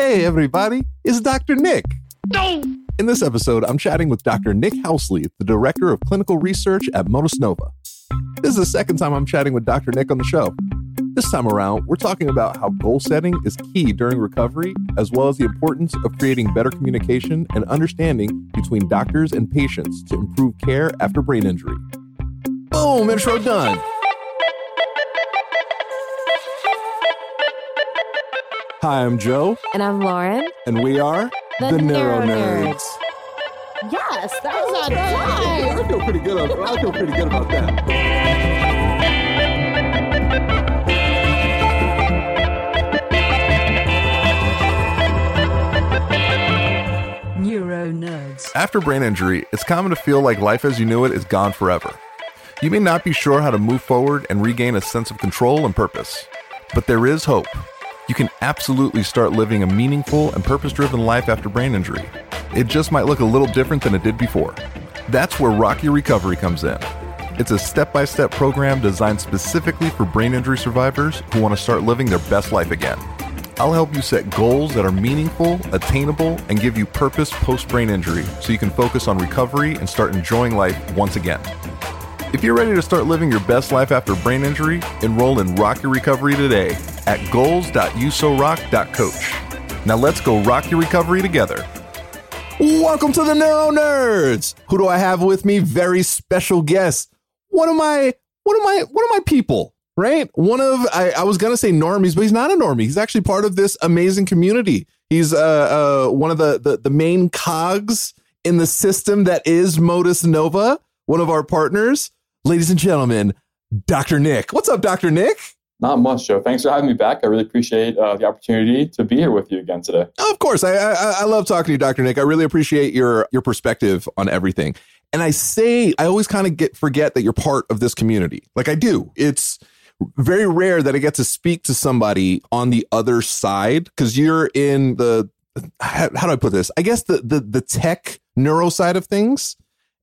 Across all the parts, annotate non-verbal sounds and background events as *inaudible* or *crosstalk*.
Hey, everybody, it's Dr. Nick. In this episode, I'm chatting with Dr. Nick Housley, the Director of Clinical Research at Motus Nova. This is the second time I'm chatting with Dr. Nick on the show. This time around, we're talking about how goal setting is key during recovery, as well as the importance of creating better communication and understanding between doctors and patients to improve care after brain injury. Boom, intro done. Hi, I'm Joe, And I'm Lauren. and we are The Neuro Neuro Nerds. Yes, that was on time. I feel pretty good. I feel pretty good about that. Neuro Nerds. After brain injury, it's common to feel like life as you knew it is gone forever. You may not be sure how to move forward and regain a sense of control and purpose, but there is hope. You can absolutely start living a meaningful and purpose driven life after brain injury. It just might look a little different than it did before. That's where Rock Your Recovery comes in. It's a step by step program designed specifically for brain injury survivors who want to start living their best life again. I'll help you set goals that are meaningful, attainable, and give you purpose post brain injury so you can focus on recovery and start enjoying life once again. If you're ready to start living your best life after brain injury, enroll in Rock Your Recovery today at goals.usorock.coach. Now let's go rock your recovery together. Welcome to the Neuro Nerds. Who do I have with me? Very special guest. One of my one of my one of my people, right? One of I, I was gonna say normies, but he's not a normie. He's actually part of this amazing community. He's uh, uh one of the, the the main cogs in the system that is Motus Nova, one of our partners. Ladies and gentlemen, Dr. Nick. What's up, Dr. Nick? Not much, Joe. Thanks for having me back. I really appreciate uh, the opportunity to be here with you again today. Of course, I, I I love talking to you, Dr. Nick. I really appreciate your your perspective on everything. And I say I always kind of get forget that you're part of this community. Like I do. It's very rare that I get to speak to somebody on the other side because you're in the how, how do I put this? I guess the the the tech neuro side of things.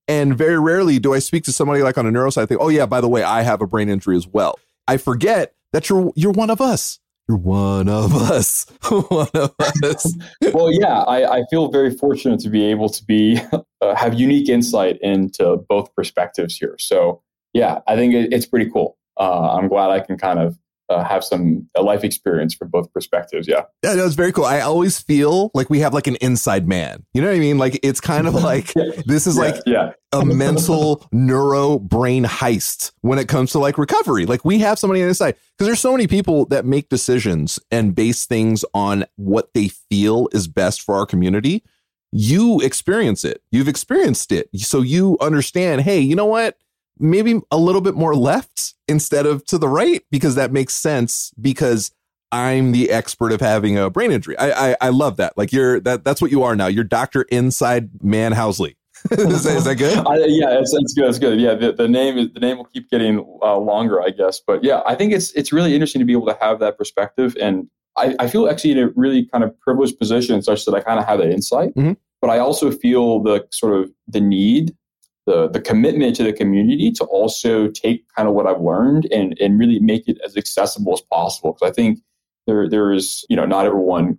And very rarely do I speak to somebody like on a neuro side. Think, oh yeah, by the way, I have a brain injury as well. I forget that you're you're one of us. You're one of us. *laughs* one of us. *laughs* well, yeah, I, I, feel very fortunate to be able to be *laughs* uh, have unique insight into both perspectives here. So yeah, I think it, it's pretty cool. Uh, I'm glad I can kind of uh, have some a life experience from both perspectives. Yeah, yeah, that's very cool. I always feel like we have like an inside man. You know what I mean? Like it's kind of *laughs* like this is yeah, like yeah. a mental neuro brain heist when it comes to like recovery. Like we have somebody on the side because there's so many people that make decisions and base things on what they feel is best for our community. You experience it. You've experienced it. So you understand, hey, you know what? Maybe a little bit more left instead of to the right because that makes sense because I'm the expert of having a brain injury. I I, I love that. Like you're that that's what you are now. You're Doctor Inside Man Housley. *laughs* is, that, is, that good? I, yeah, it's, it's good. It's good. Yeah, the, the name is the name will keep getting uh, longer, I guess. But yeah, I think it's it's really interesting to be able to have that perspective, and I, I feel actually in a really kind of privileged position, such that I kind of have that insight. Mm-hmm. But I also feel the sort of the need, the the commitment to the community to also take kind of what I've learned and and really make it as accessible as possible. Because I think there there is you know not everyone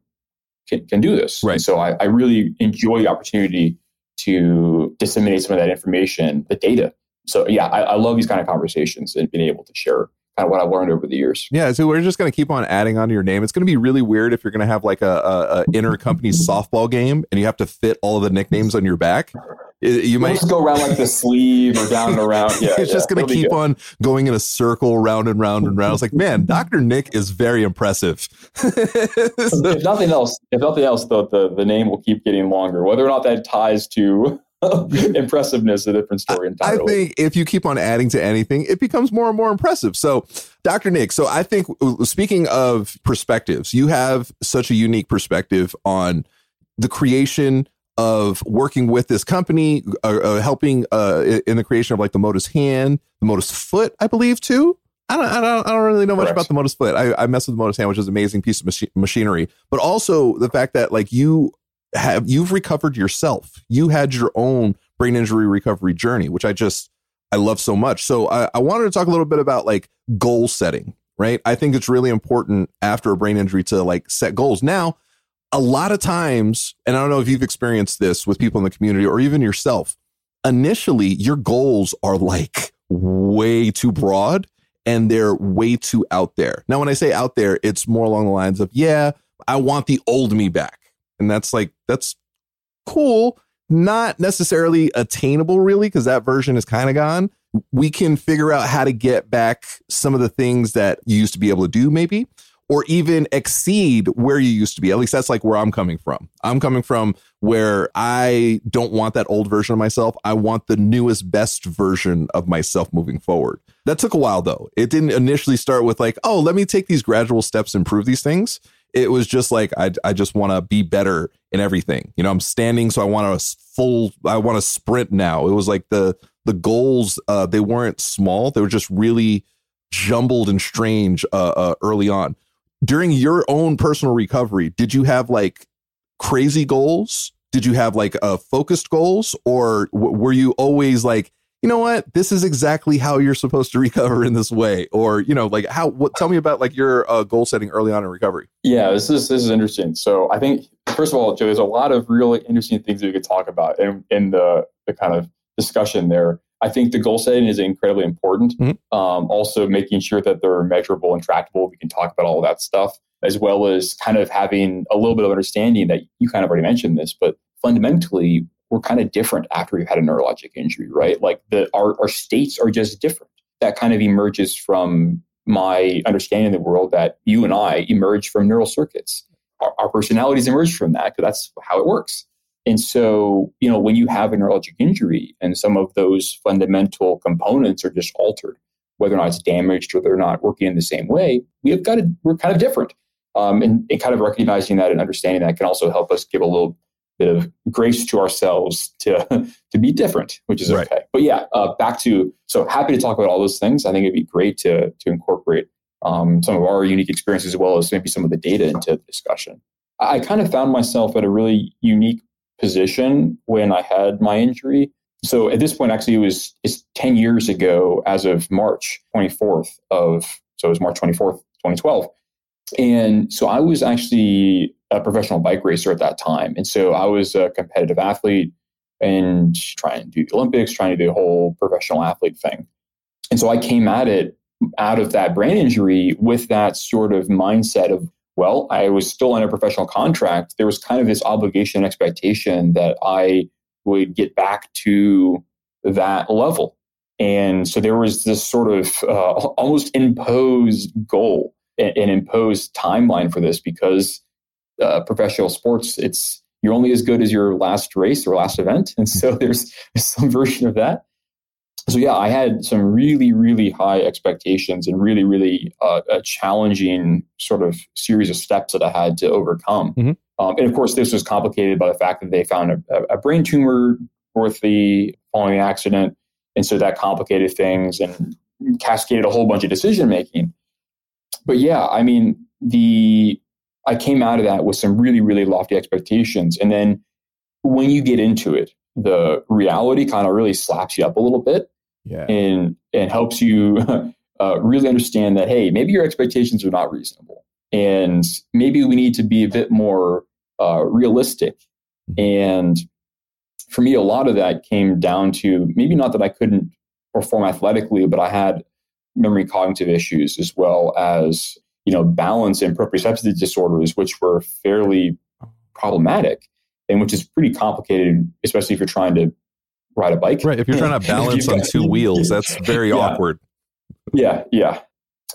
can, can do this. Right. so I, I really enjoy the opportunity to disseminate some of that information, the data. So yeah, I, I love these kind of conversations and being able to share kind of what I've learned over the years. Yeah, so we're just going to keep on adding on to your name. It's going to be really weird if you're going to have like a, a, a inter-company softball game and you have to fit all of the nicknames on your back. You might just go around like the sleeve or down and around. *laughs* Yeah, it's yeah, just going to keep on going in a circle, round and round and round. It's like, man, Doctor Nick is very impressive. so, *laughs* if nothing else, if nothing else, the, the the name will keep getting longer. Whether or not that ties to *laughs* impressiveness a different story entirely. I think if you keep on adding to anything, it becomes more and more impressive. So, Dr. Nick, so I think speaking of perspectives, you have such a unique perspective on the creation of working with this company, uh, uh, helping uh, in the creation of like the Motus hand, the Motus foot, I believe too. I don't, I don't, I don't really know much Correct. about the Motus foot. I, I mess with the Motus hand, which is an amazing piece of machi- machinery, but also the fact that like you have you've recovered yourself. You had your own brain injury recovery journey, which I just I love so much. So I, I wanted to talk a little bit about like goal setting, right? I think it's really important after a brain injury to like set goals. Now, a lot of times, and I don't know if you've experienced this with people in the community or even yourself, initially your goals are like way too broad and they're way too out there. Now, when I say out there, it's more along the lines of, yeah, I want the old me back. And that's like, that's cool. Not necessarily attainable, really, because that version is kind of gone. We can figure out how to get back some of the things that you used to be able to do, maybe, or even exceed where you used to be. At least that's like where I'm coming from. I'm coming from where I don't want that old version of myself. I want the newest, best version of myself moving forward. That took a while though. It didn't initially start with like, oh, let me take these gradual steps, improve these things it was just like I I just want to be better in everything. You know, I'm standing, so I want to full. I want to sprint now. It was like the the goals. Uh, they weren't small. They were just really jumbled and strange uh, uh, early on. During your own personal recovery, did you have like crazy goals? Did you have like uh, focused goals, or w- were you always like, you know what? This is exactly how you're supposed to *laughs* recover in this way. Or you know like how what tell me about like your uh, goal setting early on in recovery. Yeah this is this is interesting. So i think first of all joe there's a lot of really interesting things that we could talk about in, in the the kind of discussion there. I think the goal setting is incredibly important mm-hmm. um, also making sure that they're measurable and tractable. We can talk about all that stuff as well as kind of having a little bit of understanding that you kind of already mentioned this but fundamentally we're kind of different after we've had a neurologic injury, right? Like the our, our states are just different. That kind of emerges from my understanding of the world that you and I emerge from neural circuits. Our, our personalities emerge from that because that's how it works. And so, you know, when you have a neurologic injury and some of those fundamental components are just altered, whether or not it's damaged or they're not working in the same way, we have got to, we're kind of different. Um, and, and kind of recognizing that and understanding that can also help us give a little bit of grace to ourselves to *laughs* to be different, which is right. okay. But yeah, uh, back to so happy to talk about all those things. I think it'd be great to to incorporate um, some of our unique experiences as well as maybe some of the data into the discussion. I kind of found myself at a really unique position when I had my injury. So at this point, actually, it was it's ten years ago as of March twenty fourth of so it was March twenty fourth, twenty twelve. And so I was actually a professional bike racer at that time. And so I was a competitive athlete and trying to do the Olympics, trying to do the whole professional athlete thing. And so I came at it out of that brain injury with that sort of mindset of, well, I was still in a professional contract. There was kind of this obligation and expectation that I would get back to that level. And so there was this sort of uh, almost imposed goal and imposed timeline for this because uh, professional sports, it's you're only as good as your last race or last event, *laughs* and so there's, there's some *laughs* version of that. So yeah, I had some really really high expectations and really really uh, a challenging sort of series of steps that I had to overcome. Mm-hmm. Um, and of course, this was complicated by the fact that they found a, a brain tumor following the accident. And so that complicated things and cascaded a whole bunch of decision making. But yeah, I mean, the I came out of that with some really, really lofty expectations. And then when you get into it, the reality kind of really slaps you up a little bit yeah. and and helps you *laughs* uh, really understand that hey maybe your expectations are not reasonable and maybe we need to be a bit more uh, realistic mm-hmm. and for me a lot of that came down to maybe not that i couldn't perform athletically but i had memory cognitive issues as well as you know balance and proprioceptive disorders which were fairly problematic and which is pretty complicated, especially if you're trying to ride a bike. Right. If you're trying to *laughs* balance on two wheels, *laughs* that's very yeah. awkward. Yeah. Yeah.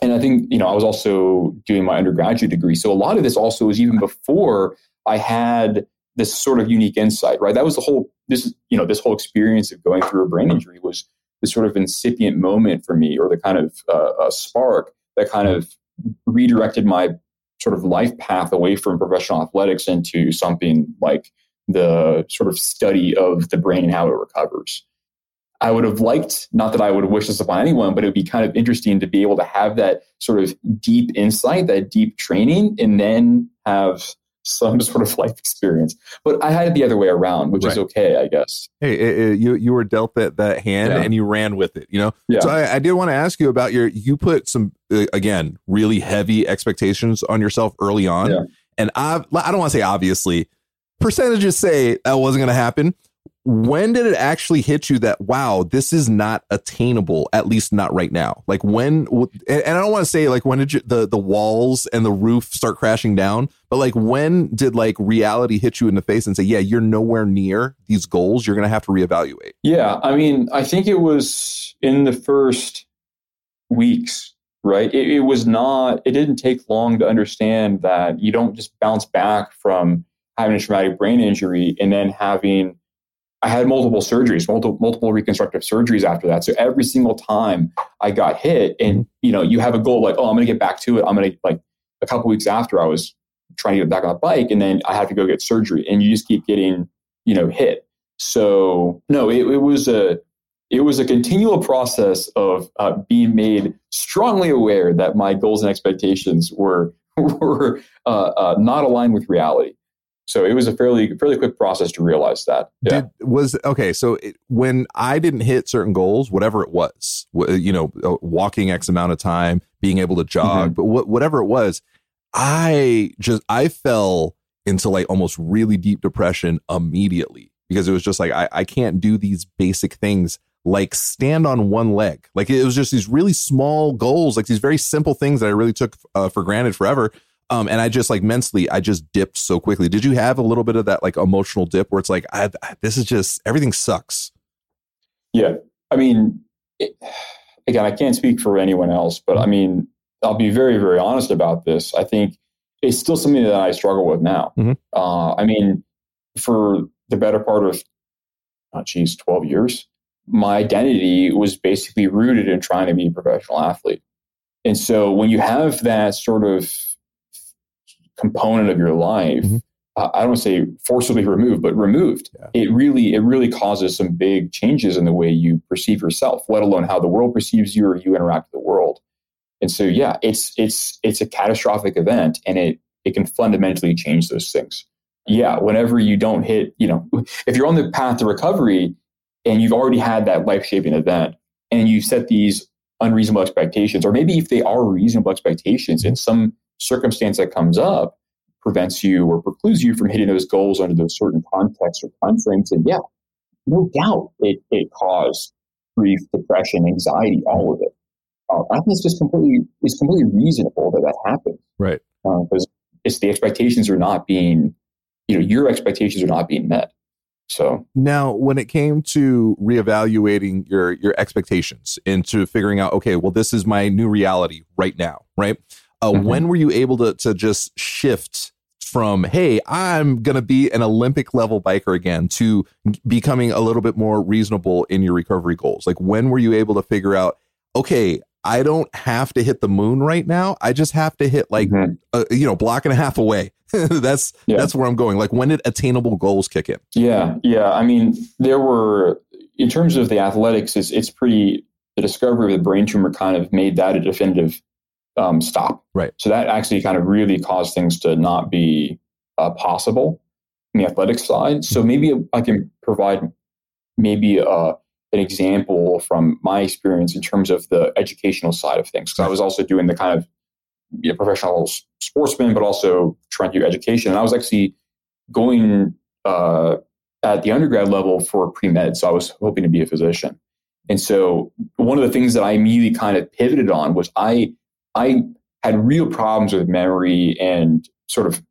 And I think, you know, I was also doing my undergraduate degree. So a lot of this also was even before I had this sort of unique insight, right? That was the whole, this, you know, this whole experience of going through a brain injury was the sort of incipient moment for me or the kind of uh, spark that kind of redirected my sort of life path away from professional athletics into something like the sort of study of the brain and how it recovers. I would have liked, not that I would wish this upon anyone, but it would be kind of interesting to be able to have that sort of deep insight, that deep training, and then have some *laughs* sort of life experience. But I had it the other way around, which right. is okay, I guess. Hey, it, it, you you were dealt that that hand yeah. and you ran with it, you know. Yeah. So I, I did want to ask you about your. You put some uh, again really heavy expectations on yourself early on, yeah. and I I don't want to say obviously percentages say that wasn't going to happen. When did it actually hit you that wow, this is not attainable? At least not right now. Like when, and I don't want to say like when did you, the the walls and the roof start crashing down, but like when did like reality hit you in the face and say, yeah, you're nowhere near these goals. You're going to have to reevaluate. Yeah, I mean, I think it was in the first weeks right? It, it, was not, it didn't take long to understand that you don't just bounce back from having a traumatic brain injury and then having I had multiple surgeries, multiple multiple reconstructive surgeries after that. So every single time I got hit, and you know, you have a goal like, oh, I'm going to get back to it. I'm going to like a couple weeks after I was trying to get back on the bike, and then I had to go get surgery, and you just keep getting you know hit. So no, it, it was a it was a continual process of uh, being made strongly aware that my goals and expectations were *laughs* were uh, uh, not aligned with reality. So it was a fairly fairly quick process to realize that. Yeah. Did, was okay. So it, when I didn't hit certain goals, whatever it was, you know, uh, walking X amount of time, being able to jog, mm-hmm. but wh- whatever it was, I just I fell into like almost really deep depression immediately because it was just like I, I can't do these basic things like stand on one leg. Like it was just these really small goals, like these very simple things that I really took uh, for granted forever. Um, and I just like mentally, I just dipped so quickly. Did you have a little bit of that like emotional dip where it's like, I, I, this is just everything sucks? Yeah, I mean, it, again, I can't speak for anyone else, but I mean, I'll be very, very honest about this. I think it's still something that I struggle with now. Mm-hmm. Uh, I mean, for the better part of, oh, geez, twelve years, my identity was basically rooted in trying to be a professional athlete. And so when you have that sort of component of your life mm-hmm. uh, i don't say forcibly removed but removed yeah. it really it really causes some big changes in the way you perceive yourself let alone how the world perceives you or you interact with the world and so yeah it's it's it's a catastrophic event and it it can fundamentally change those things yeah whenever you don't hit you know if you're on the path to recovery and you've already had that life-shaping event and you set these unreasonable expectations or maybe if they are reasonable expectations in some circumstance that comes up prevents you or precludes you from hitting those goals under those certain contexts or timeframes, and yeah, no doubt it, it caused grief, depression, anxiety, all of it. Uh, I think it's just completely it's completely reasonable that that happens, right? Because uh, it's the expectations are not being, you know, your expectations are not being met. So now, when it came to reevaluating your your expectations into figuring out, okay, well, this is my new reality right now, right? Uh, mm-hmm. When were you able to to just shift from hey, I'm gonna be an Olympic level biker again to becoming a little bit more reasonable in your recovery goals? Like when were you able to figure out, okay, I don't have to hit the moon right now. I just have to hit like mm-hmm. a, you know block and a half away. *laughs* that's yeah. that's where I'm going. Like when did attainable goals kick in? Yeah, yeah. I mean, there were in terms of the athletics, it's it's pretty. The discovery of the brain tumor kind of made that a definitive um, stop. Right. So that actually kind of really caused things to not be uh, possible in the athletic side. So maybe I can provide maybe uh, an example from my experience in terms of the educational side of things. Because I was also doing the kind of you know, professional sportsman, but also trying to do education. And I was actually going uh, at the undergrad level for pre med. So I was hoping to be a physician. And so one of the things that I immediately kind of pivoted on was I I had real problems with memory and sort of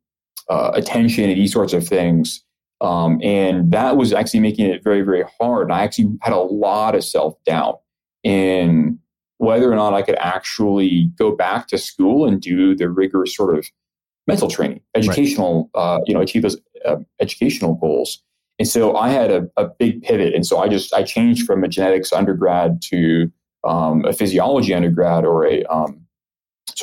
uh, attention and these sorts of things. Um, and that was actually making it very, very hard. And I actually had a lot of self doubt in whether or not I could actually go back to school and do the rigorous sort of mental training, educational, right. uh, you know, achieve those uh, educational goals. And so I had a, a, big pivot. And so I just, I changed from a genetics undergrad to um, a physiology undergrad or a um,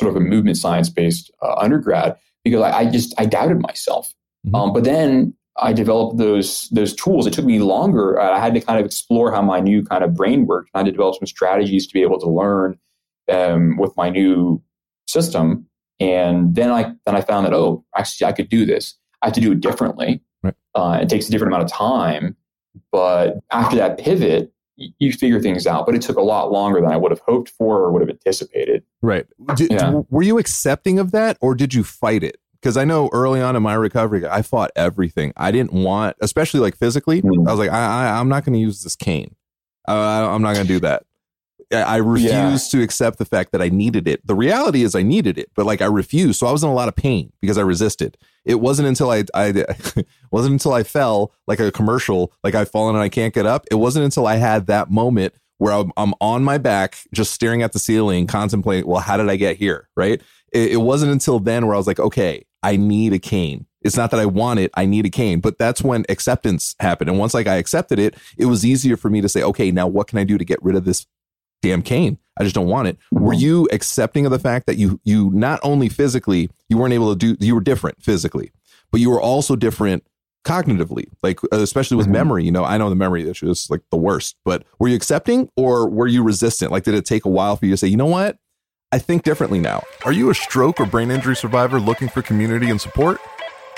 sort of a movement science based uh, undergrad because I, I, just, I doubted myself. Mm-hmm. Um, but then I developed those those tools. It took me longer. I had to kind of explore how my new kind of brain worked. I had to develop some strategies to be able to learn um, with my new system. And then I then I found that oh, actually I could do this. I have to do it differently. Right. Uh, it takes a different amount of time, but after that pivot, you figure things out. But it took a lot longer than I would have hoped for or would have anticipated. Right. Did, yeah. Were you accepting of that, or did you fight it? because I know early on in my recovery, I fought everything. I didn't want, especially like physically. Mm. I was like, I, I, am not going to use this cane. Uh, I'm not going to do that. I refused yeah. to accept the fact that I needed it. The reality is I needed it, but like I refused. So I was in a lot of pain because I resisted. It wasn't until I, I *laughs* wasn't until I fell like a commercial, like I've fallen and I can't get up. It wasn't until I had that moment where I'm, I'm on my back, just staring at the ceiling, contemplating, well, how did I get here? Right. It, it wasn't until then where I was like, okay, I need a cane. It's not that I want it, I need a cane. But that's when acceptance happened. And once like I accepted it, it was easier for me to say, okay, now what can I do to get rid of this damn cane? I just don't want it. Mm-hmm. Were you accepting of the fact that you you not only physically, you weren't able to do you were different physically, but you were also different cognitively, like especially with mm-hmm. memory. You know, I know the memory issue is like the worst, but were you accepting or were you resistant? Like, did it take a while for you to say, you know what? I think differently now. Are you a stroke or brain injury survivor looking for community and support?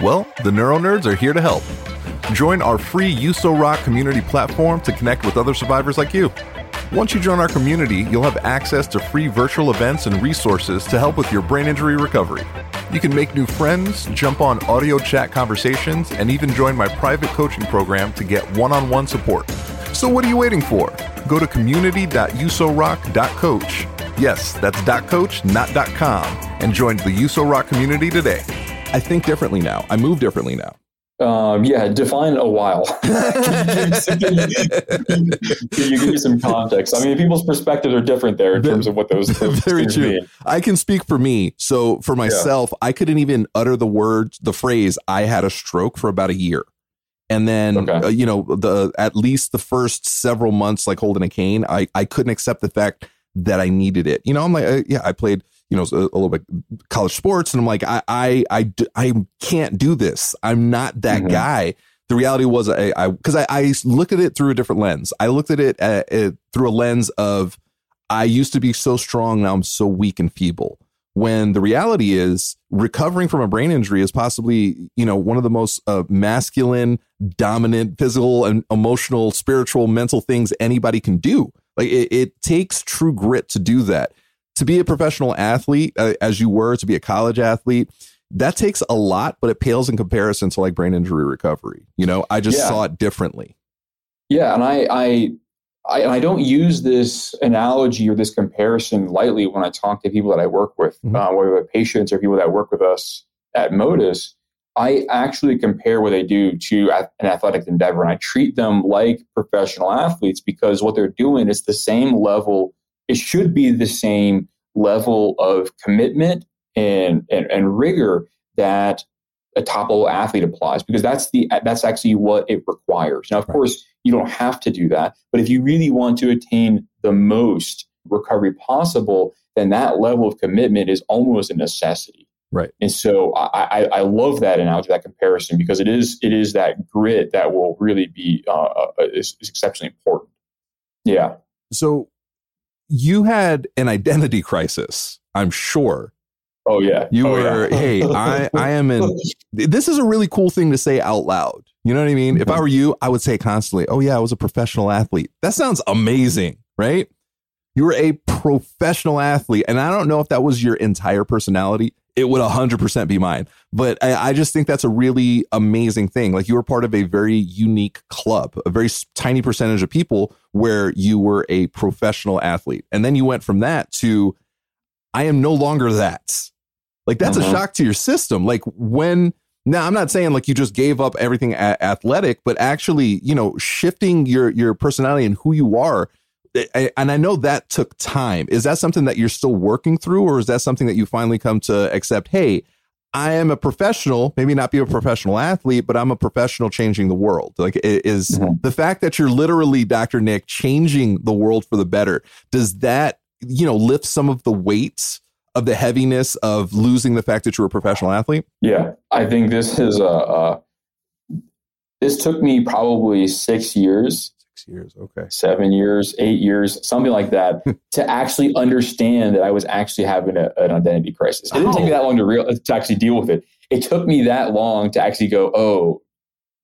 Well, the Neuro Nerds are here to help. Join our free USO Rock community platform to connect with other survivors like you. Once you join our community, you'll have access to free virtual events and resources to help with your brain injury recovery. You can make new friends, jump on audio chat conversations, and even join my private coaching program to get one on one support. So, what are you waiting for? Go to community.usorock.coach Yes, that's .coach, not .com, and join the USO Rock community today. I think differently now. I move differently now. Um, yeah, define a while. *laughs* can, you, give me some context? I mean, people's perspectives are different there in terms of what those, those very true. Mean. I can speak for me. So for myself, yeah. I couldn't even utter the words, the phrase "I had a stroke" for about a year, and then okay. uh, you know the at least the first several months, like holding a cane, I I couldn't accept the fact that I needed it. You know, I'm like, uh, yeah, I played, you know, a, a, little bit college sports, and I'm like, I, I, I, I can't do this. I'm not that mm-hmm. guy. The reality was, I, I, because I, I looked at it through a different lens. I looked at it at, uh, at, through a lens of, I used to be so strong, now I'm so weak and feeble. When the reality is, recovering from a brain injury is possibly, you know, one of the most uh, masculine, dominant, physical, and emotional, spiritual, mental things anybody can do like it, it takes true grit to do that. To be a professional athlete, uh, as you were, to be a college athlete, that takes a lot, but it pales in comparison to like brain injury recovery. You know, I just yeah. saw it differently. Yeah, and I, I, I, I don't use this analogy or this comparison lightly when I talk to people that I work with, mm-hmm. uh, whether patients or people that work with us at Motus. I actually compare what they do to an athletic endeavor and I treat them like professional athletes because what they're doing is the same level, it should be the same level of commitment and, and, and rigor that a top level athlete applies because that's the that's actually what it requires. Now, of right. course, you don't have to do that, but if you really want to attain the most recovery possible, then that level of commitment is almost a necessity. Right. And so I, I, I love that analogy, that comparison, because it is it is that grit that will really be uh, uh is, is exceptionally important. Yeah. So you had an identity crisis, I'm sure. Oh yeah. You oh, were, yeah. hey, I, I am in this is a really cool thing to say out loud. You know what I mean? If I mm-hmm. were you, I would say constantly, Oh yeah, I was a professional athlete. That sounds amazing, right? You were a professional athlete. And I don't know if that was your entire personality. It would 100% be mine. But I, I just think that's a really amazing thing. Like you were part of a very unique club, a very tiny percentage of people where you were a professional athlete. And then you went from that to, I am no longer that. Like that's Mhm. a shock to your system. Like when now I'm not saying like you just gave up everything a- athletic, but actually, you know, shifting your your personality and who you are. I- And I know that took time. Is that something that you're still working through, or is that something that you finally come to accept? Hey, I am a professional, maybe not be a professional athlete, but I'm a professional changing the world. Like, is Mhm. the fact that you're literally, Dr. Nick, changing the world for the better, does that, you know, lift some of the weight of the heaviness of losing the fact that you're a professional athlete? Yeah, I think this is a. Uh, this took me probably six years, Six years. Okay. seven years, eight years, something like that, *laughs* to actually understand that I was actually having a, an identity crisis. It didn't take me that long to real to actually deal with it. It took me that long to actually go, oh,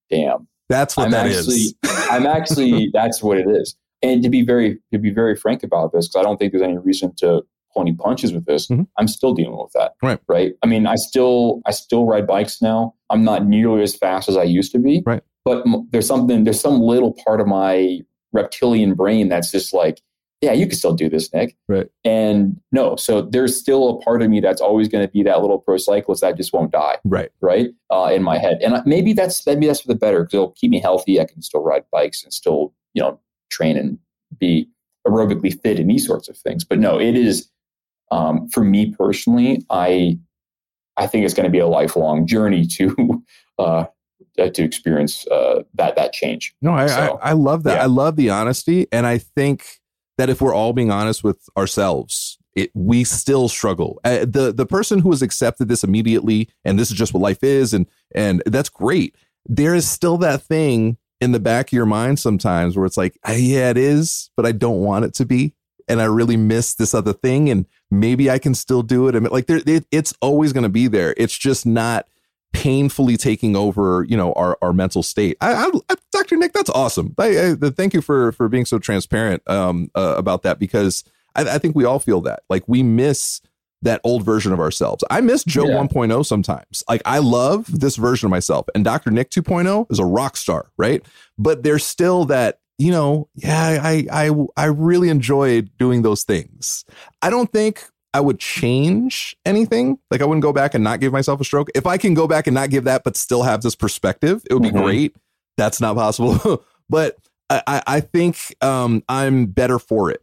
damn. That's what I'm that is. actually, *laughs* I'm actually, *laughs* that's what it is. And to be very, to be very frank about this, because I don't think there's any reason to pull any punches with this. Mhm. I'm still dealing with that. Right. Right. I mean, I still, I still ride bikes now. I'm not nearly as fast as I used to be. Right. But there's something, there's some little part of my reptilian brain that's just like, yeah, you can still do this, Nick. Right. And no, so there's still a part of me that's always going to be that little pro cyclist that just won't die Right. right uh, in my head and maybe that's maybe that's for the better because it'll keep me healthy i can still ride bikes and still you know train and be aerobically fit and these sorts of things but no it is um, for me personally i i think it's going to be a lifelong journey to *laughs* uh, to experience uh, that that change No, I, So, I, I love that. yeah. I love the honesty. And I think that if we're all being honest with ourselves, it, we still struggle. Uh, the the person who has accepted this immediately, and this is just what life is, and and that's great. There is still that thing in the back of your mind sometimes where it's like, "Ah, yeah, it is, but I don't want it to be, and I really miss this other thing, and maybe I can still do it. And like, there, it, it's always going to be there. It's just not painfully taking over, you know, our, our mental state. I, I, I Dr. Nick, that's awesome. I, I, thank you for for being so transparent um, uh, about that because I, I think we all feel that. Like we miss that old version of ourselves. I miss Joe Yeah. 1.0 sometimes. Like I love this version of myself, and Dr. Nick 2.0 is a rock star, right? But there's still that. You know, yeah, I I I really enjoyed doing those things. I don't think I would change anything. Like I wouldn't go back and not give myself a stroke. If I can go back and not give that, but still have this perspective, it would be Mhm. great. That's not possible. *laughs* but I, I, think um, I'm better for it.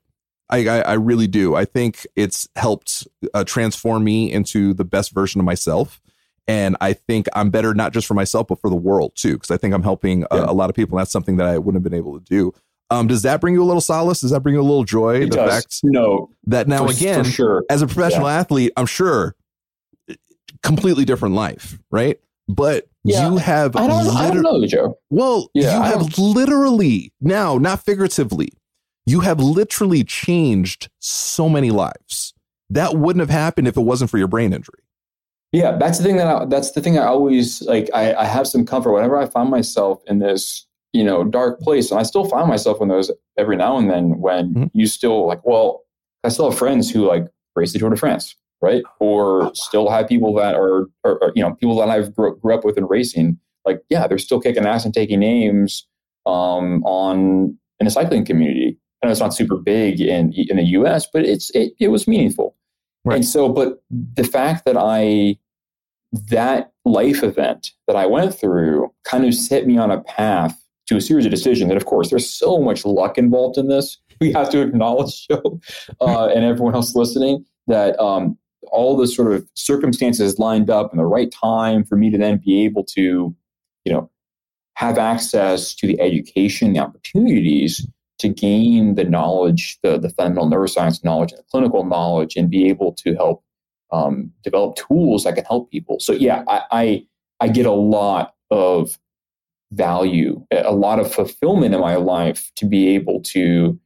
I, I, I really do. I think it's helped uh, transform me into the best version of myself. And I think I'm better not just for myself, but for the world too, because I think I'm helping a, a lot of people. And that's something that I wouldn't have been able to do. Um, does that bring you a little solace? Does that bring you a little joy? It the does. fact no that now for, again, for sure as a professional athlete, I'm sure completely different life, right? But Yeah, you have I don't, I don't know joe well, Yeah, you I have literally now, not figuratively, you have literally changed so many lives. That wouldn't have happened if it wasn't for your brain injury. Yeah, that's the thing that I, that's the thing I always like. I, I have some comfort whenever I find myself in this you know dark place, and I still find myself in those every now and then when Mhm. you still like. Well, I still have friends who like race the Tour de France, right? Or still have people that are, or, or, you know people that I've grew, grew up with in racing. Like, yeah, they're still kicking ass and taking names um, on in the cycling community. I know it's not super big in in the U.S., but it's it, it was meaningful. Right. And so, but the fact that I that life event that I went through kind of set me on a path to a series of decisions. And of course, there's so much luck involved in this. *laughs* We have to acknowledge, *laughs* Joe, uh, and everyone else listening, that um, all the sort of circumstances lined up in the right time for me to then be able to, you know, have access to the education, the opportunities to gain the knowledge, the, the fundamental neuroscience knowledge and the clinical knowledge, and be able to help um, develop tools that can help people. So yeah, I, I, I get a lot of value, a lot of fulfillment in my life to be able to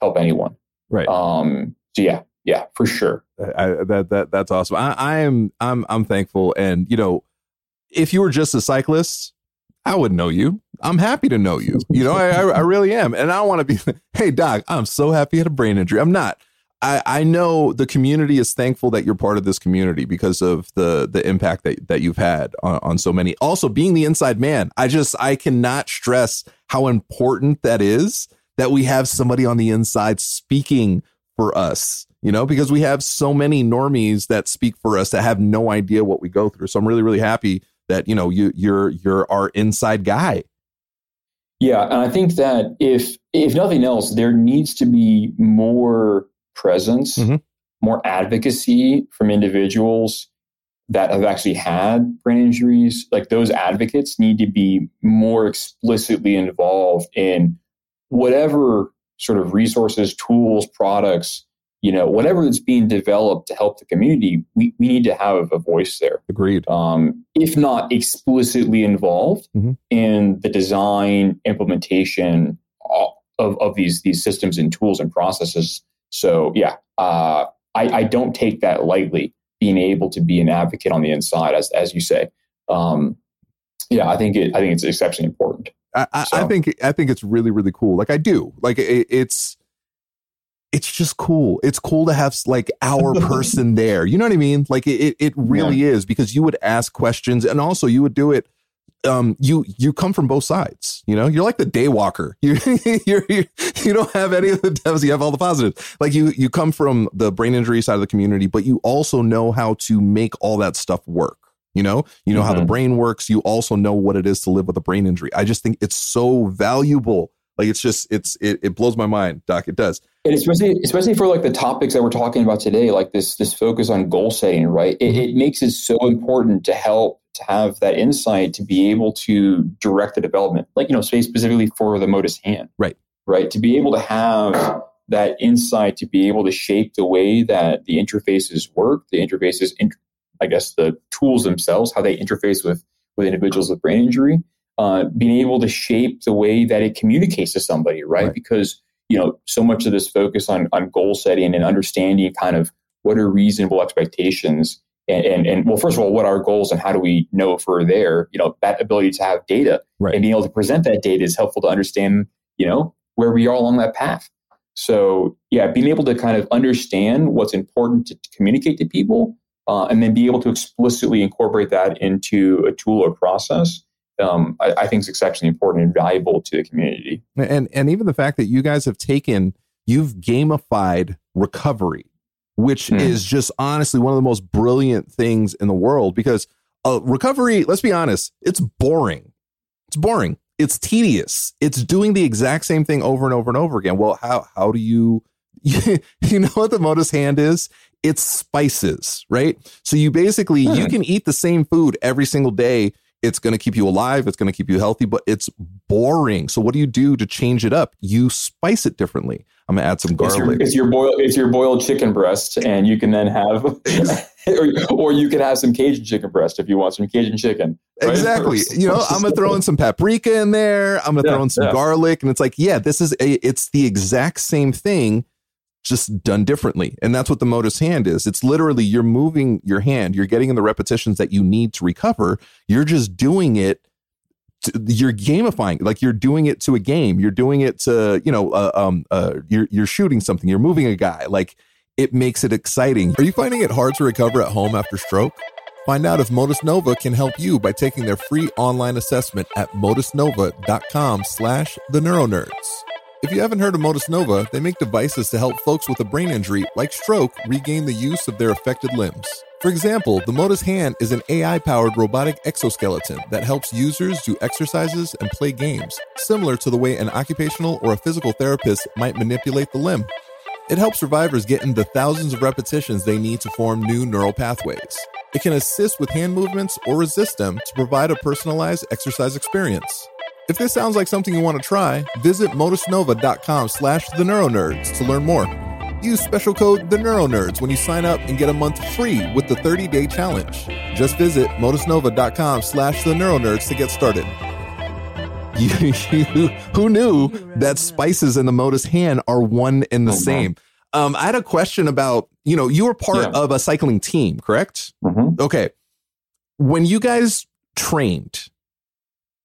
help anyone. Right. Um, so yeah, yeah, for sure. I, that that that's awesome. I, I am I'm I'm thankful, and you know, if you were just a cyclist, I would know you. I'm happy to know you. You know, I I, I really am, and I want to be. *laughs* Hey, doc, I'm so happy you had a brain injury. I'm not. I, I know the community is thankful that you're part of this community because of the the impact that, that you've had on, on so many. Also, being the inside man, I just I cannot stress how important that is that we have somebody on the inside speaking for us. You know, because we have so many normies that speak for us that have no idea what we go through. So I'm really really happy that you know you you're you're our inside guy. Yeah, and I think that if if nothing else, there needs to be more presence, mm-hmm. more advocacy from individuals that have actually had brain injuries. Like those advocates need to be more explicitly involved in whatever sort of resources, tools, products, you know, whatever that's being developed to help the community, we, we need to have a voice there. Agreed. Um, if not explicitly involved mm-hmm. in the design, implementation of, of these, these systems and tools and processes so yeah, uh, I, I, don't take that lightly. Being able to be an advocate on the inside, as as you say, um, yeah, I think it. I think it's exceptionally important. I, I, so. I think I think it's really really cool. Like I do. Like it, it's it's just cool. It's cool to have like our *laughs* person there. You know what I mean? Like it it really yeah. is because you would ask questions and also you would do it um, you you come from both sides. You know, you're like the day walker. You *laughs* you're, you you don't have any of the devs. You have all the positives. Like you you come from the brain injury side of the community, but you also know how to make all that stuff work. You know, you know mm-hmm. how the mm-hmm. brain works. You also know what it is to live with a brain injury. I just think it's so valuable. Like it's just it's it, it blows my mind, Doc. It does. And especially especially for like the topics that we're talking about today, like this this focus on goal setting, right? It, mm-hmm. it makes it so important to help to have that insight to be able to direct the development, like, you know, say specifically for the Motus hand. Right. Right. To be able to have that insight to be able to shape the way that the interfaces work, the interfaces, I guess the tools themselves, how they interface with, with individuals with brain injury, uh, being able to shape the way that it communicates to somebody, right? right? Because, you know, so much of this focus on, on goal setting and understanding kind of what are reasonable expectations and, and, and, well, first of all, what are our goals and how do we know if we're there? You know, that ability to have data right. and being able to present that data is helpful to understand, you know, where we are along that path. So yeah, being able to kind of understand what's important to, to communicate to people uh, and then be able to explicitly incorporate that into a tool or process. Um, I, I think is exceptionally important and valuable to the community. And and even the fact that you guys have taken, you've gamified recovery which mm. is just honestly one of the most brilliant things in the world because uh, recovery, let's be honest, it's boring. It's boring. It's tedious. It's doing the exact same thing over and over and over again. Well, how how do you *laughs* you know what the motus hand is? It's spices, right? So you basically you hmm. can eat the same food every single day it's going to keep you alive. It's going to keep you healthy, but it's boring. So what do you do to change it up? You spice it differently. I'm going to add some garlic. It's your, it's your boiled, it's your boiled chicken breast, and you can then have, *laughs* *laughs* or, or you can have some Cajun chicken breast if you want some Cajun chicken. Right? Exactly. *laughs* you know, I'm going to throw in some paprika in there. I'm going to yeah, throw in some yeah. garlic, and it's like, yeah, this is a, it's the exact same thing just done differently. And that's what the motus hand is. It's literally you're moving your hand, you're getting in the repetitions that you need to recover. You're just doing it. To, you're gamifying, like you're doing it to a game. You're doing it to, you know, uh, um, uh, you're you're shooting something. You're moving a guy. Like it makes it exciting. Are you finding it hard to recover at home after stroke? Find out if Motus Nova can help you by taking their free online assessment at motusnova.com/slash/the neuronerds. If you haven't heard of Motus Nova, they make devices to help folks with a brain injury like stroke regain the use of their affected limbs. For example, the Motus Hand is an AI powered robotic exoskeleton that helps users do exercises and play games, similar to the way an occupational or a physical therapist might manipulate the limb. It helps survivors get into thousands of repetitions they need to form new neural pathways. It can assist with hand movements or resist them to provide a personalized exercise experience. If this sounds like something you want to try, visit motusnova.com slash the neuronerds to learn more. Use special code The Neuro Nerds when you sign up and get a month free with the 30-day challenge. Just visit motusnova.com slash the Neuro Nerds to get started. *laughs* You, you, who knew that spices in the Motus hand are one and the Oh, wow. same? Um, I had a question about, you know, you were part Yeah. of a cycling team, correct? Mhm. Okay. When you guys trained,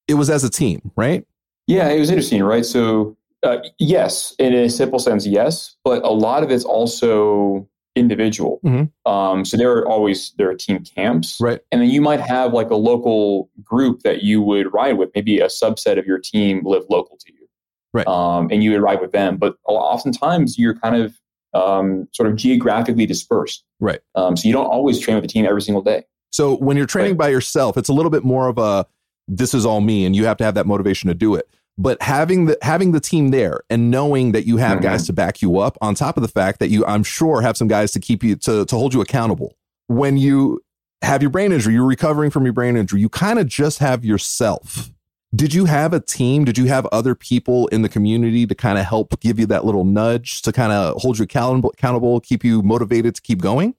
it was as a team, right? Yeah, it was interesting, right? So, uh, yes, in a simple sense, yes, but a lot of it's also individual. Mhm. Um, so there are always there are team camps, Right. and then you might have like a local group that you would ride with. Maybe a subset of your team live local to you, Right. Um, and you would ride with them. But oftentimes you're kind of um, sort of geographically dispersed, Right. Um, so you don't always train with the team every single day. So when you're training by yourself, it's a little bit more of a this is all me and you have to have that motivation to do it. But having the having the team there and knowing that you have Mhm. guys to back you up on top of the fact that you I'm sure have some guys to keep you to to hold you accountable. When you have your brain injury, you're recovering from your brain injury, you kind of just have yourself. Did you have a team? Did you have other people in the community to kind of help give you that little nudge to kind of hold you accountable, accountable, keep you motivated to keep going?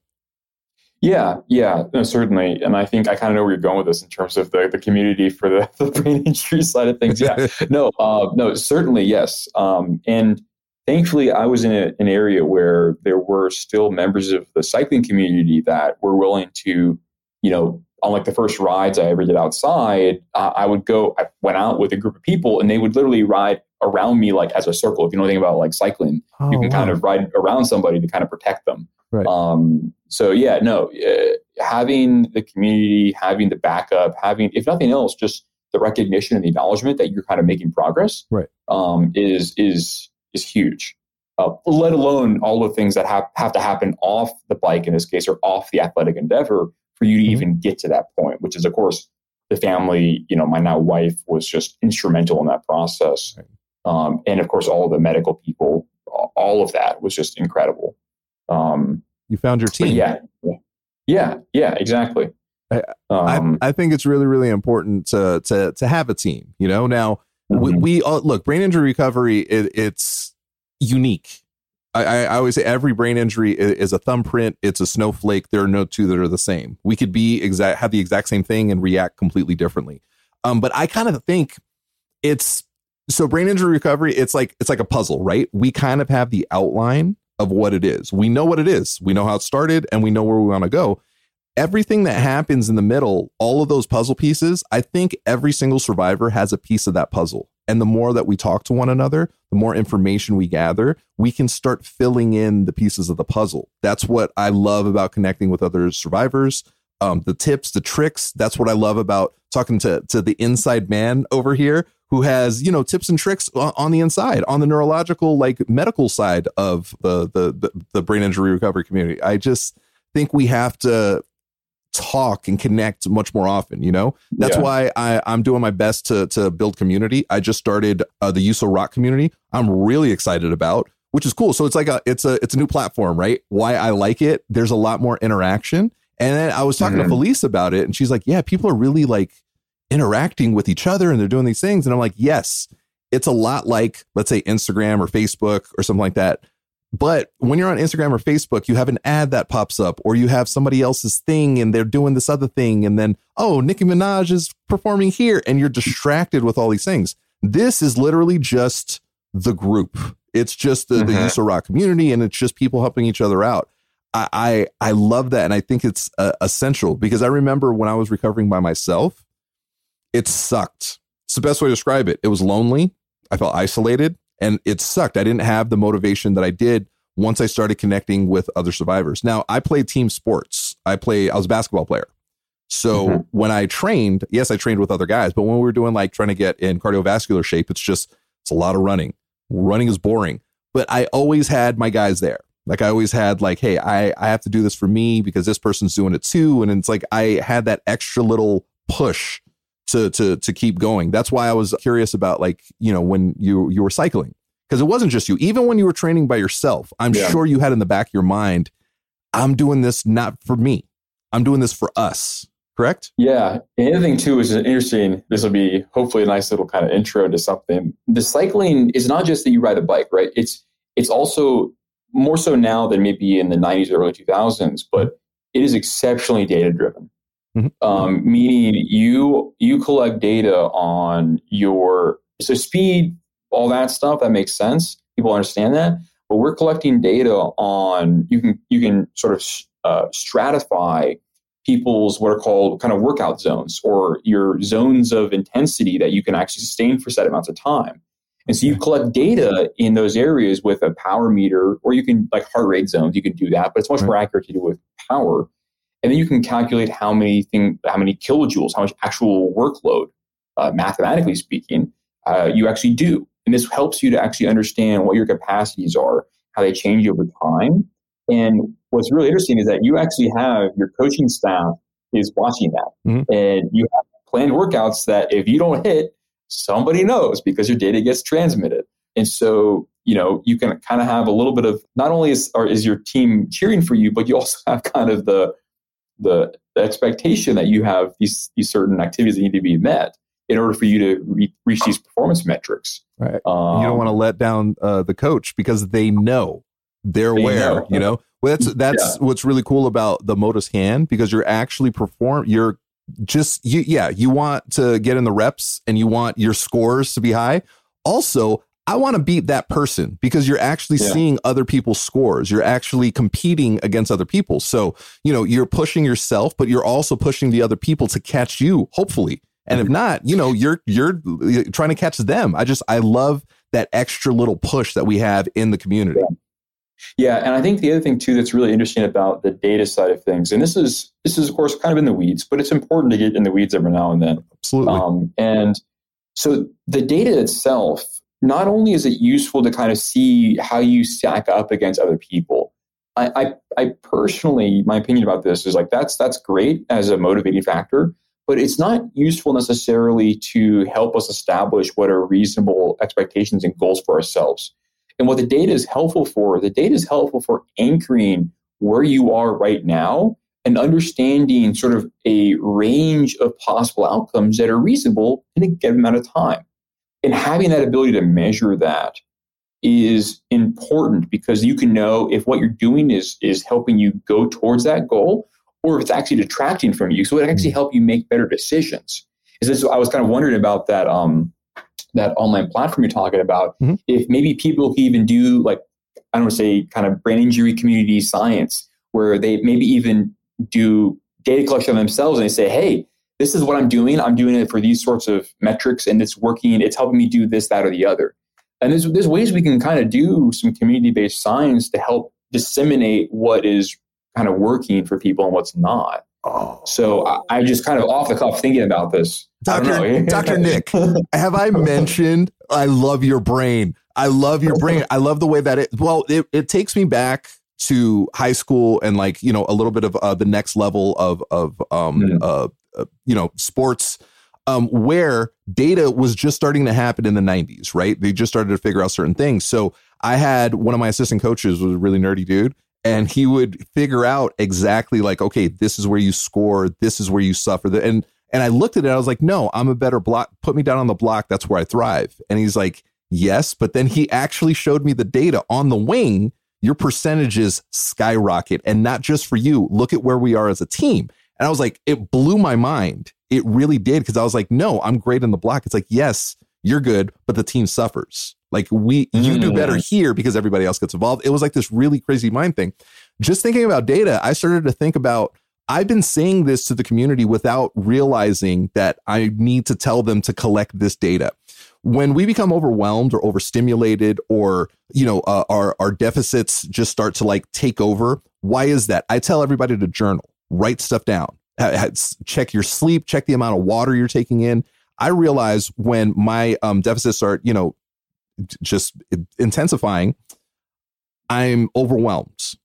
Yeah, yeah, no, certainly. And I think I kind of know where you're going with this in terms of the, the community for the, *laughs* the brain injury side of things. Yeah, *laughs* no, uh, no, certainly, yes. Um, and thankfully, I was in a, an area where there were still members of the cycling community that were willing to, you know, on like the first rides I ever did outside, uh, I would go, I went out with a group of people and they would literally ride around me like as a circle. If you know anything about like cycling, Oh, you can kind of ride around somebody to kind of protect them. Right. Um, so yeah, no, uh, having the community, having the backup, having, if nothing else, just the recognition and the acknowledgement that you're kind of making progress, Right. um, is is is huge. Uh, let alone all the things that have have to happen off the bike in this case, or off the athletic endeavor for you to Mhm. even get to that point. Which is, of course, the family. You know, my now wife was just instrumental in that process, Right. Um, and of course, all the medical people. All of that was just incredible. Um, you found your team. yeah, yeah, yeah, exactly. I- Um, I, I think it's really, really important to to to have a team. You know, now we, Mhm. we all, look brain injury recovery. It, it's unique. I, I always say every brain injury is, is a thumbprint. It's a snowflake. There are no two that are the same. We could be exact have the exact same thing and react completely differently. Um, but I kind of think it's so brain injury recovery. It's like it's like a puzzle, right? We kind of have the outline of what it is. We know what it is. We know how it started, and we know where we want to go everything that happens in the middle, all of those puzzle pieces, I think every single survivor has a piece of that puzzle. And the more that we talk to one another, the more information we gather, we can start filling in the pieces of the puzzle. That's what I love about connecting with other survivors. Um, the tips, the tricks. That's what I love about talking to to the inside man over here who has you know tips and tricks on, the inside, on the neurological, like medical side of the the the, brain injury recovery community. I just think we have to talk and connect much more often you know that's Yeah. why I, i'm doing my best to to build community i just started uh, the uso rock community i'm really excited about which is cool so it's like a it's a it's a new platform right why i like it there's a lot more interaction and then i was talking Mhm. to felice about it and she's like yeah people are really like interacting with each other and they're doing these things and i'm like yes it's a lot like let's say instagram or facebook or something like that but when you're on Instagram or Facebook, you have an ad that pops up, or you have somebody else's thing and they're doing this other thing. And then, oh, Nicki Minaj is performing here, and you're distracted with all these things. This is literally just the group. It's just the, the Mhm. Uso Rock community, and it's just people helping each other out. I, I, I love that. And I think it's uh, essential because I remember when I was recovering by myself, it sucked. It's the best way to describe it. It was lonely. I felt isolated and it sucked. I didn't have the motivation that I did once I started connecting with other survivors. Now, I played team sports. I play I was a basketball player. So Mhm. when I trained, yes, I trained with other guys, but when we were doing like trying to get in cardiovascular shape, it's just it's a lot of running. Running is boring. But I always had my guys there. Like I always had like, hey, I, I have to do this for me because this person's doing it too. And it's like I had that extra little push to to to keep going. That's why I was curious about like, you know, when you you were cycling. Because it wasn't just you. Even when you were training by yourself, I'm Yeah. sure you had in the back of your mind, I'm doing this not for me. I'm doing this for us. Correct? Yeah. The other thing too is interesting. This will be hopefully a nice little kind of intro to something. The cycling is not just that you ride a bike, right? It's it's also more so now than maybe in the 90s or early 2000s, but it is exceptionally data driven. Mm-hmm. Um, meaning you you collect data on your so speed, all that stuff that makes sense. People understand that, but we're collecting data on you can you can sort of uh, stratify people's what are called kind of workout zones or your zones of intensity that you can actually sustain for set amounts of time. And so you collect data in those areas with a power meter, or you can like heart rate zones. You can do that, but it's much more accurate to do with power. And then you can calculate how many thing, how many kilojoules, how much actual workload, uh, mathematically speaking, uh, you actually do. And this helps you to actually understand what your capacities are, how they change over time. And what's really interesting is that you actually have your coaching staff is watching that, mm-hmm. and you have planned workouts that if you don't hit, somebody knows because your data gets transmitted. And so, you know, you can kind of have a little bit of not only is, or is your team cheering for you, but you also *laughs* have kind of the the, the expectation that you have these these certain activities that need to be met in order for you to re- reach these performance metrics. Right. Um, you don't want to let down uh, the coach because they know they're they aware. Know. You know, well, that's that's yeah. what's really cool about the Motus hand because you're actually perform. You're just you yeah you want to get in the reps and you want your scores to be high also i want to beat that person because you're actually yeah. seeing other people's scores you're actually competing against other people so you know you're pushing yourself but you're also pushing the other people to catch you hopefully and if not you know you're you're trying to catch them i just i love that extra little push that we have in the community yeah. Yeah, and I think the other thing too that's really interesting about the data side of things, and this is this is of course kind of in the weeds, but it's important to get in the weeds every now and then. Absolutely. Um, and so the data itself, not only is it useful to kind of see how you stack up against other people. I, I, I personally, my opinion about this is like that's that's great as a motivating factor, but it's not useful necessarily to help us establish what are reasonable expectations and goals for ourselves. And what the data is helpful for, the data is helpful for anchoring where you are right now and understanding sort of a range of possible outcomes that are reasonable in a given amount of time. And having that ability to measure that is important because you can know if what you're doing is is helping you go towards that goal or if it's actually detracting from you. So it actually help you make better decisions. Is this I was kind of wondering about that um that online platform you're talking about, mm-hmm. if maybe people can even do like, I don't want to say kind of brain injury community science, where they maybe even do data collection themselves and they say, hey, this is what I'm doing. I'm doing it for these sorts of metrics and it's working. It's helping me do this, that, or the other. And there's, there's ways we can kind of do some community based science to help disseminate what is kind of working for people and what's not. Oh. So I, I just kind of off the cuff thinking about this. Dr. *laughs* Dr. Nick, have I mentioned I love your brain? I love your brain. I love the way that it, well, it, it takes me back to high school and like, you know, a little bit of uh, the next level of, of, um, mm. uh, you know, sports, um, where data was just starting to happen in the 90s, right? They just started to figure out certain things. So I had one of my assistant coaches was a really nerdy dude and he would figure out exactly like okay this is where you score this is where you suffer and and i looked at it i was like no i'm a better block put me down on the block that's where i thrive and he's like yes but then he actually showed me the data on the wing your percentages skyrocket and not just for you look at where we are as a team and i was like it blew my mind it really did because i was like no i'm great in the block it's like yes you're good but the team suffers like we, you do better mm. here because everybody else gets involved. It was like this really crazy mind thing. Just thinking about data, I started to think about I've been saying this to the community without realizing that I need to tell them to collect this data. When we become overwhelmed or overstimulated, or you know, uh, our our deficits just start to like take over. Why is that? I tell everybody to journal, write stuff down, check your sleep, check the amount of water you're taking in. I realize when my um, deficits are, you know, just intensifying, I'm overwhelmed.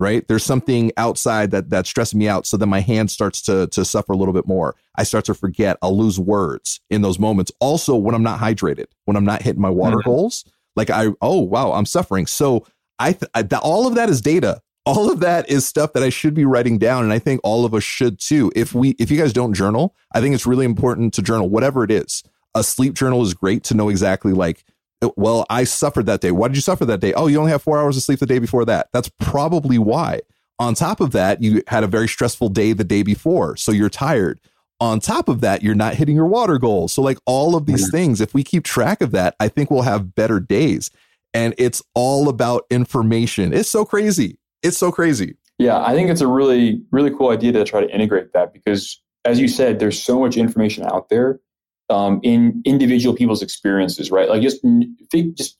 Right? There's something outside that that's stressing me out. So then my hand starts to to suffer a little bit more. I start to forget. I'll lose words in those moments. Also, when I'm not hydrated, when I'm not hitting my water mm-hmm. goals, like I oh wow, I'm suffering. So I, th- I all of that is data. All of that is stuff that I should be writing down, and I think all of us should too. If we if you guys don't journal, I think it's really important to journal whatever it is. A sleep journal is great to know exactly like oh, well, I suffered that day. Why did you suffer that day? Oh, you only have four hours of sleep the day before that. That's probably why. On top of that, you had a very stressful day the day before, so you're tired. On top of that, you're not hitting your water goals. So, like all of these things, if we keep track of that, I think we'll have better days. And it's all about information. It's so crazy. It's so crazy. Yeah, I think it's a really, really cool idea to try to integrate that because, as you said, there's so much information out there um, in individual people's experiences, right? Like just think, just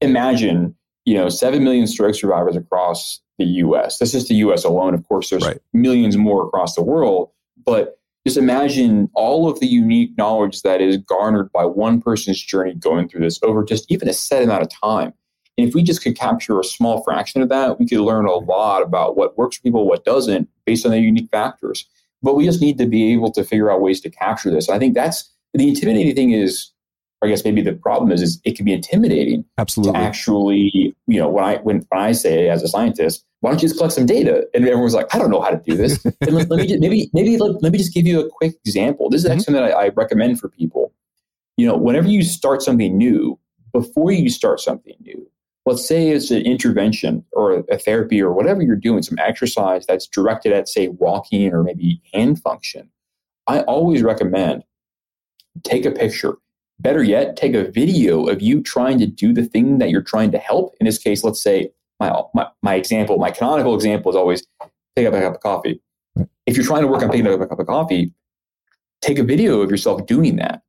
imagine, you know, seven million stroke survivors across the U.S. That's just the U.S. alone. Of course, there's right. millions more across the world, but just imagine all of the unique knowledge that is garnered by one person's journey going through this over just even a set amount of time. And if we just could capture a small fraction of that, we could learn a lot about what works for people, what doesn't, based on their unique factors. But we just need to be able to figure out ways to capture this. I think that's the intimidating thing is, I guess maybe the problem is, is it can be intimidating. Absolutely. To actually, you know, when I when, when I say as a scientist, why don't you just collect some data? And everyone's like, I don't know how to do this. *laughs* and let, let, me just, maybe maybe let, let, me just give you a quick example. This is mm-hmm. something that I, I recommend for people. You know, whenever you start something new, before you start something new, let's say it's an intervention or a therapy or whatever you're doing, some exercise that's directed at, say, walking or maybe hand function, I always recommend take a picture. Better yet, take a video of you trying to do the thing that you're trying to help. In this case, let's say my, my, my example, my canonical example is always pick up a cup of coffee. If you're trying to work on picking up a cup of coffee, take a video of yourself doing that.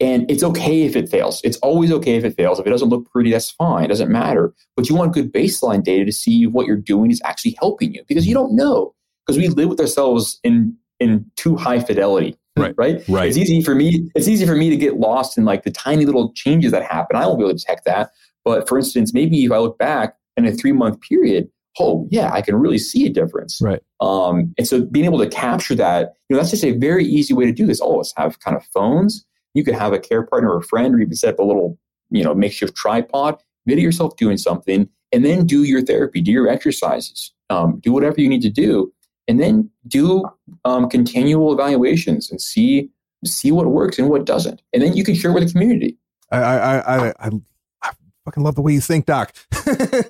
And it's okay if it fails. It's always okay if it fails. If it doesn't look pretty, that's fine. It doesn't matter. But you want good baseline data to see what you're doing is actually helping you because you don't know. Because we live with ourselves in in too high fidelity. Right. Right. Right. It's easy for me. It's easy for me to get lost in like the tiny little changes that happen. I won't be able to detect that. But for instance, maybe if I look back in a three month period, oh yeah, I can really see a difference. Right. Um, and so being able to capture that, you know, that's just a very easy way to do this. All of us have kind of phones. You could have a care partner or a friend, or even set up a little, you know, makeshift tripod. Video yourself doing something, and then do your therapy, do your exercises, um, do whatever you need to do and then do um, continual evaluations and see see what works and what doesn't, and then you can share with the community. I I I, I, I fucking love the way you think, Doc. *laughs*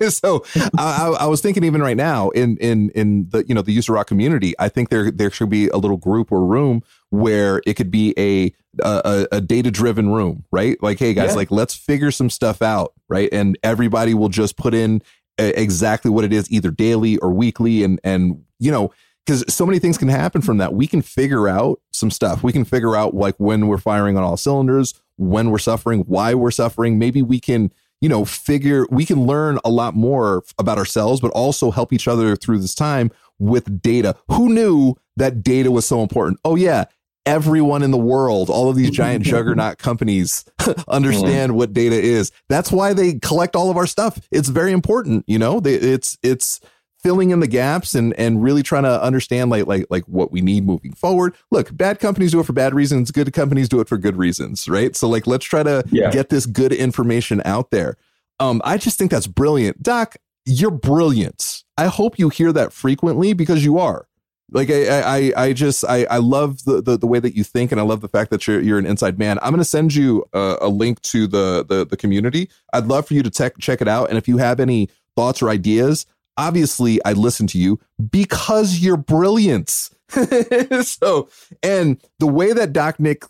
so I, I, was thinking even right now in in in the you know the user rock community, I think there there should be a little group or room where it could be a a, a data driven room, right? Like, hey guys, yeah. like let's figure some stuff out, right? And everybody will just put in exactly what it is, either daily or weekly, and and you know because so many things can happen from that. We can figure out some stuff. We can figure out like when we're firing on all cylinders, when we're suffering, why we're suffering. Maybe we can, you know, figure, we can learn a lot more about ourselves, but also help each other through this time with data. Who knew that data was so important? Oh, yeah. Everyone in the world, all of these giant *laughs* juggernaut companies *laughs* understand what data is. That's why they collect all of our stuff. It's very important, you know. They, it's it's filling in the gaps and and really trying to understand like like like what we need moving forward. Look, bad companies do it for bad reasons, good companies do it for good reasons, right? So like let's try to yeah. get this good information out there. Um I just think that's brilliant. Doc, you're brilliant. I hope you hear that frequently because you are. Like I I I just I I love the the, the way that you think and I love the fact that you're you're an inside man. I'm going to send you a, a link to the the the community. I'd love for you to tech, check it out and if you have any thoughts or ideas, obviously I listen to you because you're brilliant. *laughs* so, and the way that Doc Nick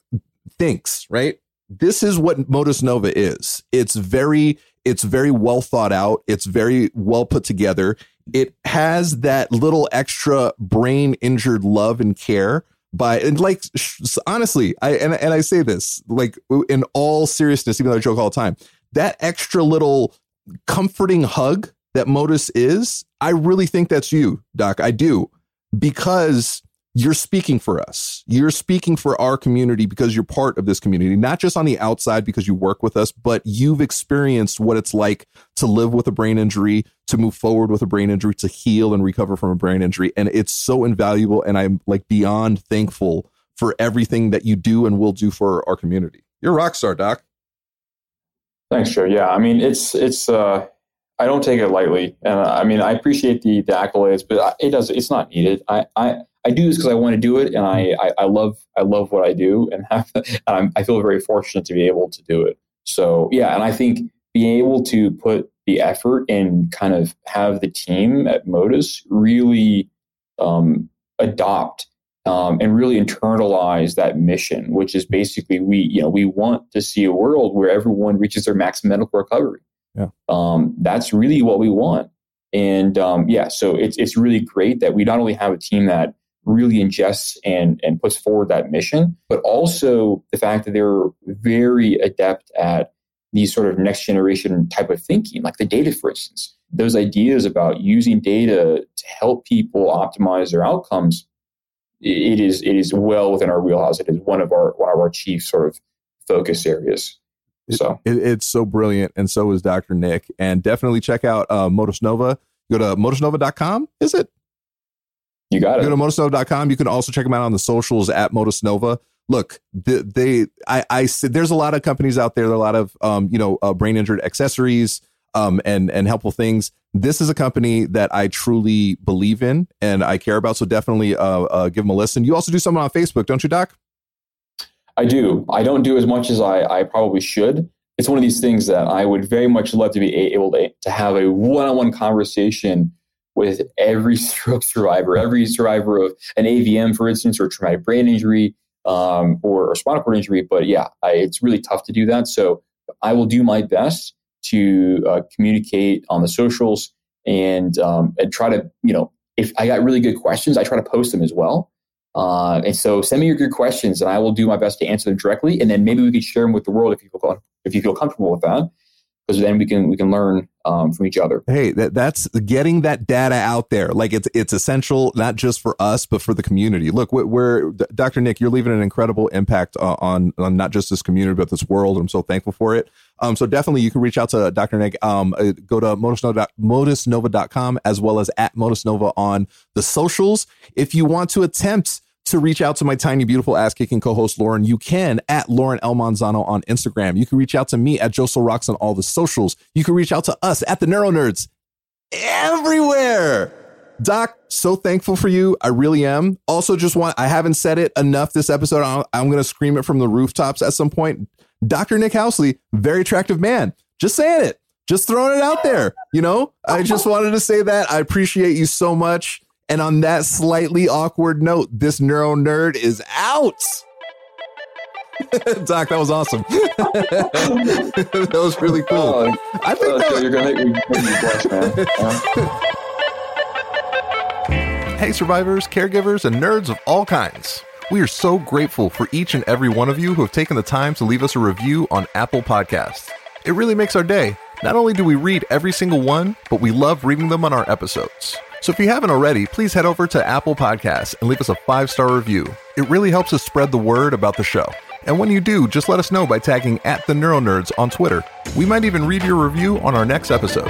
thinks, right? This is what Motus Nova is. It's very, it's very well thought out. It's very well put together. It has that little extra brain injured love and care by and like honestly, I and and I say this like in all seriousness, even though I joke all the time, that extra little comforting hug that Motus is, I really think that's you, Doc. I do. Because you're speaking for us. You're speaking for our community because you're part of this community, not just on the outside because you work with us, but you've experienced what it's like to live with a brain injury, to move forward with a brain injury, to heal and recover from a brain injury. And it's so invaluable. And I'm like beyond thankful for everything that you do and will do for our community. You're a rock star, Doc. Thanks, Joe. Yeah. I mean, it's, it's, uh, I don't take it lightly, and uh, I mean I appreciate the, the accolades, but it does it's not needed. I I, I do this because I want to do it, and I, I, I love I love what I do, and *laughs* have, and i feel very fortunate to be able to do it. So yeah, and I think being able to put the effort and kind of have the team at Motus really um, adopt um, and really internalize that mission, which is basically we, you know, we want to see a world where everyone reaches their maximum medical recovery. Yeah. Um, that's really what we want. And um, yeah, so it's it's really great that we not only have a team that really ingests and and puts forward that mission, but also the fact that they're very adept at these sort of next generation type of thinking, like the data, for instance. Those ideas about using data to help people optimize their outcomes it is it is well within our wheelhouse. It is one of our one of our chief sort of focus areas. So it, it's so brilliant, and so is Dr. Nick. And definitely check out uh, Motus Nova. Go to motusnova.com. Is it? You got it. Go to motusnova.com. You can also check them out on the socials at Motus Nova. Look, they, they I, I there's a lot of companies out there. There are a lot of um, you know, uh, brain injured accessories um, and and helpful things. This is a company that I truly believe in and I care about. So definitely uh, uh, give them a listen. You also do something on Facebook, don't you, Doc? I do. I don't do as much as I, I probably should. It's one of these things that I would very much love to be able to, to have a one-on-one conversation with every stroke *laughs* survivor, every survivor of an AVM, for instance, or traumatic brain injury, um, or, or spinal cord injury. But yeah, I, it's really tough to do that. So I will do my best to uh, communicate on the socials and um, and try to you know if I got really good questions, I try to post them as well. Uh, and so send me your good questions, and I will do my best to answer them directly. And then maybe we could share them with the world if you feel if you feel comfortable with that because then we can we can learn um, from each other. Hey, that, that's getting that data out there. Like it's it's essential not just for us but for the community. Look, we're, Dr. Nick, you're leaving an incredible impact uh, on on not just this community but this world. I'm so thankful for it. Um, so definitely you can reach out to Dr. Nick. Um, uh, go to motusnova, motusnova.com as well as at motusnova on the socials. If you want to attempt to reach out to my tiny, beautiful ass kicking co host Lauren, you can at Lauren El Manzano on Instagram. You can reach out to me at Josel Rocks on all the socials. You can reach out to us at the Neuro Nerds everywhere. Doc, so thankful for you. I really am. Also, just want, I haven't said it enough this episode. I'm, I'm going to scream it from the rooftops at some point. Dr. Nick Housley, very attractive man. Just saying it. Just throwing it out there. You know, I just wanted to say that. I appreciate you so much. And on that slightly awkward note, this neuro nerd is out. *laughs* Doc, that was awesome. *laughs* that was really cool. Oh, I think that, you're gonna make me, blush, *laughs* man. hey, survivors, caregivers, and nerds of all kinds. We are so grateful for each and every one of you who have taken the time to leave us a review on Apple Podcasts. It really makes our day. Not only do we read every single one, but we love reading them on our episodes. So if you haven't already, please head over to Apple Podcasts and leave us a five star review. It really helps us spread the word about the show. And when you do, just let us know by tagging at the Neuro Nerds on Twitter. We might even read your review on our next episode.